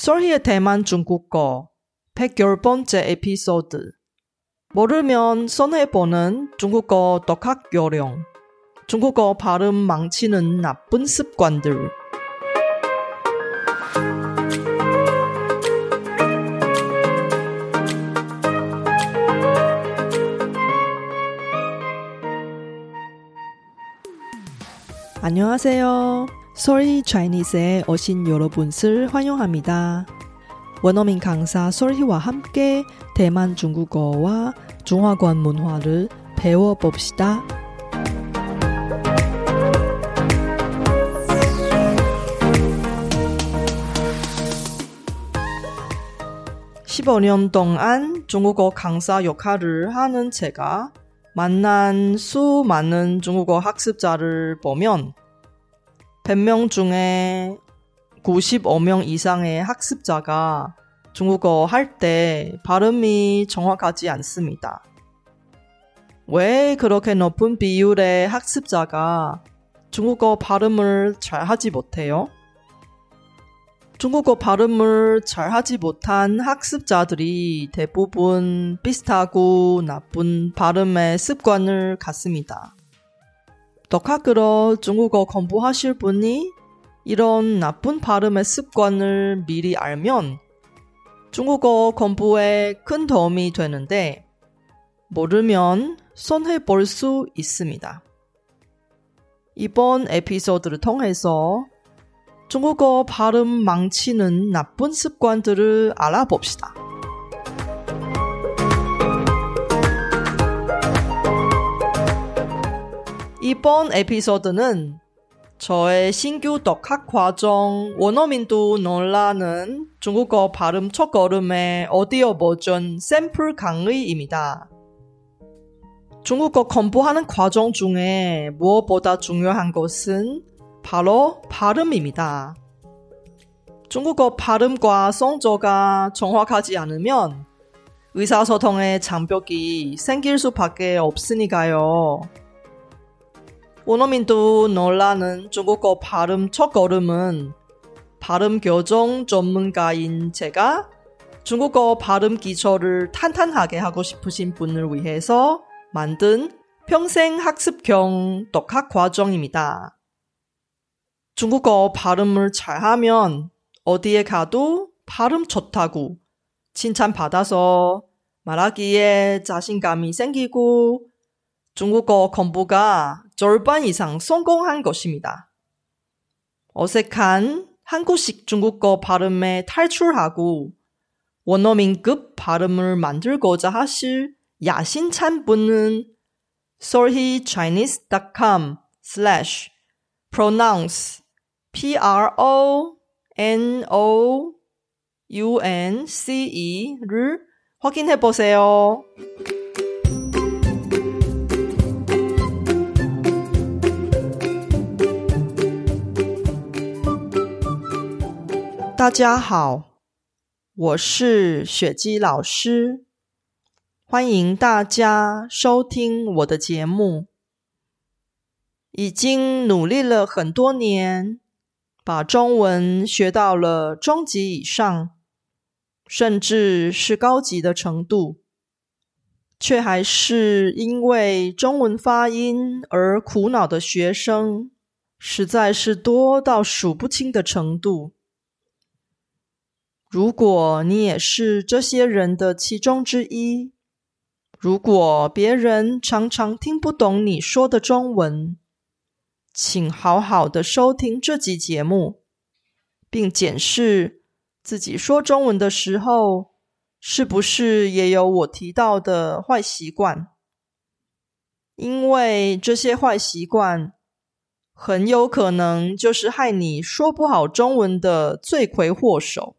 솔희의 대만 중국어 110번째 에피소드. 모르면 손해보는 중국어 독학 요령. 중국어 발음 망치는 나쁜 습관들. 안녕하세요. 솔희 차이니스에 오신 여러분을 환영합니다. 원어민 강사 솔희와 함께 대만 중국어와 중화권 문화를 배워봅시다. (15년) 동안 중국어 강사 역할을 하는 제가 만난 수많은 중국어 학습자를 보면 100명 중에 95명 이상의 학습자가 중국어 할 때 발음이 정확하지 않습니다. 왜 그렇게 높은 비율의 학습자가 중국어 발음을 잘 하지 못해요? 중국어 발음을 잘 하지 못한 학습자들이 대부분 비슷하고 나쁜 발음의 습관을 갖습니다. 독학으로 중국어 공부하실 분이 이런 나쁜 발음의 습관을 미리 알면 중국어 공부에 큰 도움이 되는데 모르면 손해 볼 수 있습니다. 이번 에피소드를 통해서 중국어 발음 망치는 나쁜 습관들을 알아봅시다. 이번 에피소드는 저의 신규 독학 과정 원어민도 놀라는 중국어 발음 첫걸음의 오디오 버전 샘플 강의입니다. 중국어 공부하는 과정 중에 무엇보다 중요한 것은 바로 발음입니다. 중국어 발음과 성조가 정확하지 않으면 의사소통의 장벽이 생길 수밖에 없으니까요. 원어민도 놀라는 중국어 발음 첫걸음은 발음 교정 전문가인 제가 중국어 발음 기초를 탄탄하게 하고 싶으신 분을 위해서 만든 평생 학습형 독학 과정입니다. 중국어 발음을 잘하면 어디에 가도 발음 좋다고 칭찬받아서 말하기에 자신감이 생기고 중국어 공부가 절반 이상 성공한 것입니다. 어색한 한국식 중국어 발음에 탈출하고 원어민급 발음을 만들고자 하실 야심찬 분은 solhechinese.com slash pronounce p-r-o-n-o-u-n-c-e를 확인해 보세요. 大家好，我是雪姬老师，欢迎大家收听我的节目。已经努力了很多年，把中文学到了中级以上，甚至是高级的程度，却还是因为中文发音而苦恼的学生，实在是多到数不清的程度。如果你也是这些人的其中之一，如果别人常常听不懂你说的中文，请好好的收听这集节目，并检视自己说中文的时候是不是也有我提到的坏习惯，因为这些坏习惯很有可能就是害你说不好中文的罪魁祸首。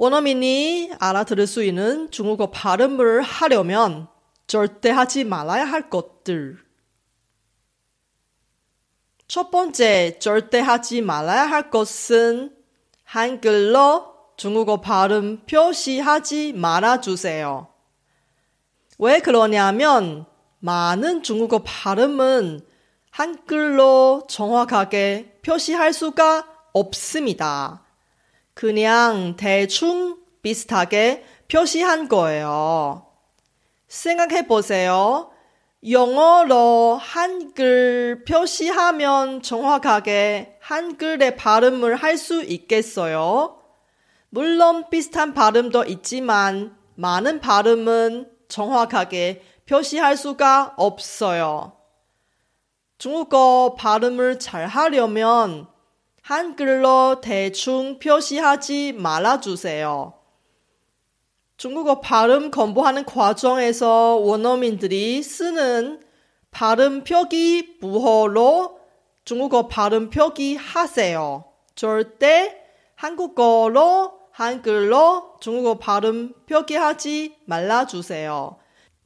원어민이 알아들을 수 있는 중국어 발음을 하려면 절대 하지 말아야 할 것들. 첫 번째, 절대 하지 말아야 할 것은 한글로 중국어 발음 표시하지 말아주세요. 왜 그러냐면 많은 중국어 발음은 한글로 정확하게 표시할 수가 없습니다. 그냥 대충 비슷하게 표시한 거예요. 생각해 보세요. 영어로 한글 표시하면 정확하게 한글의 발음을 할 수 있겠어요? 물론 비슷한 발음도 있지만 많은 발음은 정확하게 표시할 수가 없어요. 중국어 발음을 잘 하려면 한글로 대충 표시하지 말아주세요. 중국어 발음 공부하는 과정에서 원어민들이 쓰는 발음 표기 부호로 중국어 발음 표기 하세요. 절대 한국어로 한글로 중국어 발음 표기하지 말아주세요.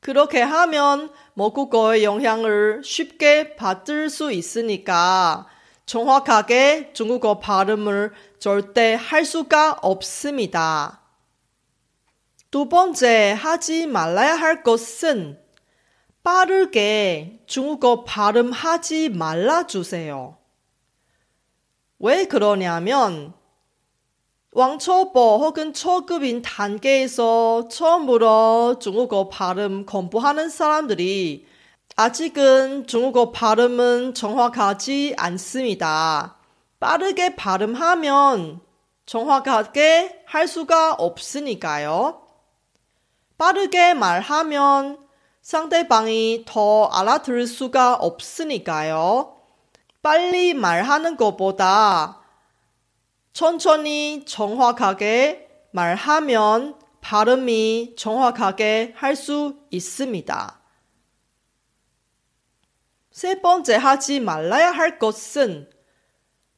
그렇게 하면 모국어의 영향을 쉽게 받을 수 있으니까 정확하게 중국어 발음을 절대 할 수가 없습니다. 두 번째 하지 말아야 할 것은 빠르게 중국어 발음하지 말아주세요. 왜 그러냐면 왕초보 혹은 초급인 단계에서 처음으로 중국어 발음 공부하는 사람들이 아직은 중국어 발음은 정확하지 않습니다. 빠르게 발음하면 정확하게 할 수가 없으니까요. 빠르게 말하면 상대방이 더 알아들을 수가 없으니까요. 빨리 말하는 것보다 천천히 정확하게 말하면 발음이 정확하게 할 수 있습니다. 세 번째 하지 말아야 할 것은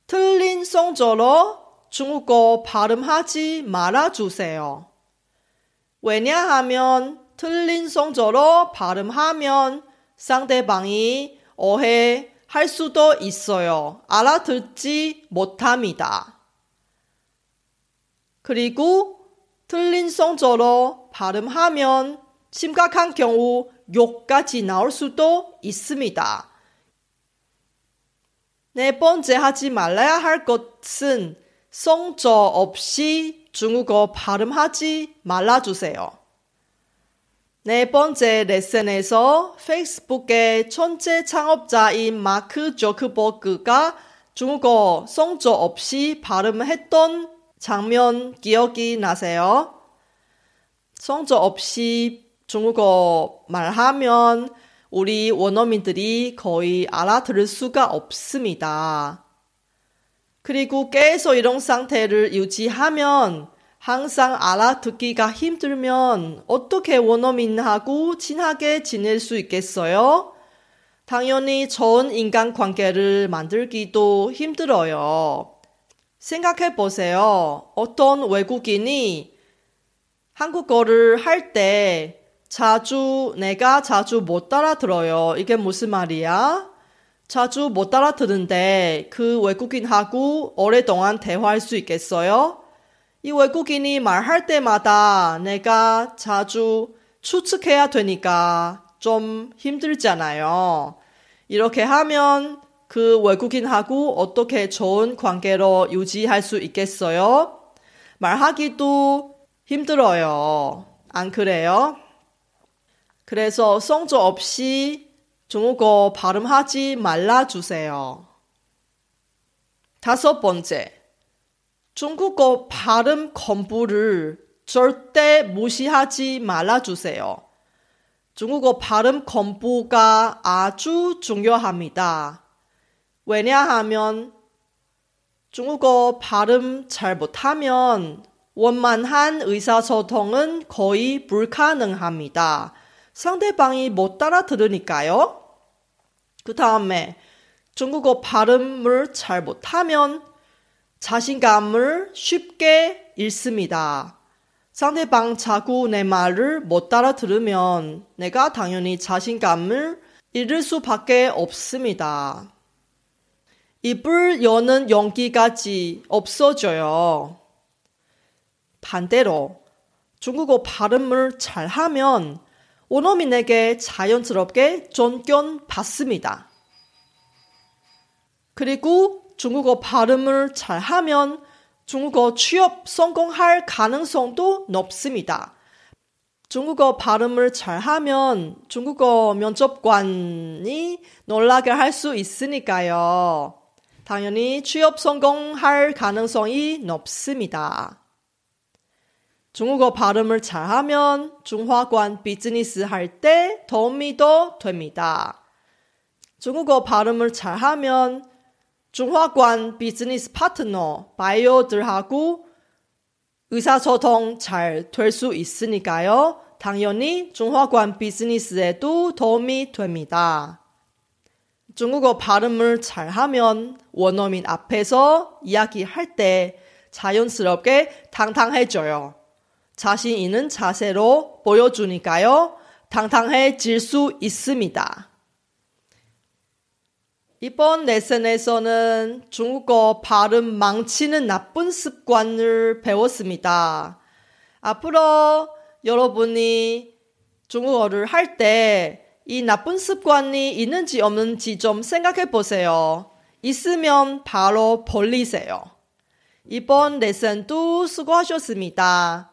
틀린 성조로 중국어 발음하지 말아주세요. 왜냐하면 틀린 성조로 발음하면 상대방이 오해할 수도 있어요. 알아듣지 못합니다. 그리고 틀린 성조로 발음하면 심각한 경우 욕까지 나올 수도 있습니다. 네 번째 하지 말아야 할 것은 성조 없이 중국어 발음하지 말아주세요. 네 번째 레슨에서 페이스북의 천재 창업자인 마크 조크버그가 중국어 성조 없이 발음했던 장면 기억이 나세요? 성조 없이 중국어 말하면 우리 원어민들이 거의 알아들을 수가 없습니다. 그리고 계속 이런 상태를 유지하면 항상 알아듣기가 힘들면 어떻게 원어민하고 친하게 지낼 수 있겠어요? 당연히 좋은 인간 관계를 만들기도 힘들어요. 생각해 보세요. 어떤 외국인이 한국어를 할 때 자주 내가 자주 못 따라 들어요. 이게 무슨 말이야? 자주 못 따라 듣는데 그 외국인하고 오랫동안 대화할 수 있겠어요? 이 외국인이 말할 때마다 내가 자주 추측해야 되니까 좀 힘들잖아요. 이렇게 하면 그 외국인하고 어떻게 좋은 관계로 유지할 수 있겠어요? 말하기도 힘들어요. 안 그래요? 그래서 성조 없이 중국어 발음하지 말아주세요. 다섯 번째, 중국어 발음 공부를 절대 무시하지 말아주세요. 중국어 발음 공부가 아주 중요합니다. 왜냐하면 중국어 발음 잘 못하면 원만한 의사소통은 거의 불가능합니다. 상대방이 못 따라 들으니까요. 그 다음에 중국어 발음을 잘 못하면 자신감을 쉽게 잃습니다. 상대방 자꾸 내 말을 못 따라 들으면 내가 당연히 자신감을 잃을 수밖에 없습니다. 입을 여는 용기까지 없어져요. 반대로 중국어 발음을 잘하면 원어민에게 자연스럽게 존경 받습니다. 그리고 중국어 발음을 잘하면 중국어 취업 성공할 가능성도 높습니다. 중국어 발음을 잘하면 중국어 면접관이 놀라게 할 수 있으니까요. 당연히 취업 성공할 가능성이 높습니다. 중국어 발음을 잘하면 중화관 비즈니스 할 때 도움이 더 됩니다. 중국어 발음을 잘하면 중화관 비즈니스 파트너 바이오들하고 의사소통 잘 될 수 있으니까요. 당연히 중화관 비즈니스에도 도움이 됩니다. 중국어 발음을 잘하면 원어민 앞에서 이야기할 때 자연스럽게 당당해져요. 자신 있는 자세로 보여주니까요. 당당해질 수 있습니다. 이번 레슨에서는 중국어 발음 망치는 나쁜 습관을 배웠습니다. 앞으로 여러분이 중국어를 할 때 이 나쁜 습관이 있는지 없는지 좀 생각해 보세요. 있으면 바로 벌리세요. 이번 레슨도 수고하셨습니다.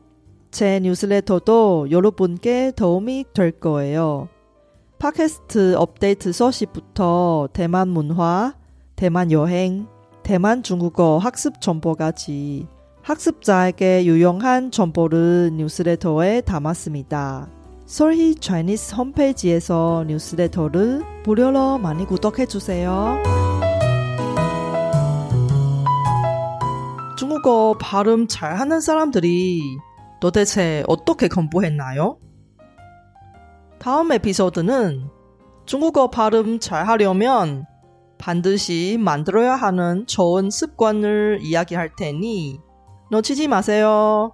제 뉴스레터도 여러분께 도움이 될 거예요. 팟캐스트 업데이트 소식부터 대만 문화, 대만 여행, 대만 중국어 학습 정보까지 학습자에게 유용한 정보를 뉴스레터에 담았습니다. 솔희 차이니스 홈페이지에서 뉴스레터를 무료로 많이 구독해 주세요. 중국어 발음 잘하는 사람들이 도대체 어떻게 공부했나요? 다음 에피소드는 중국어 발음 잘 하려면 반드시 만들어야 하는 좋은 습관을 이야기할 테니 놓치지 마세요.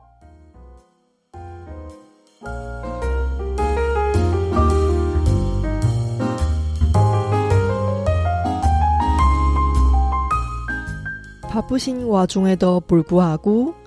바쁘신 와중에도 불구하고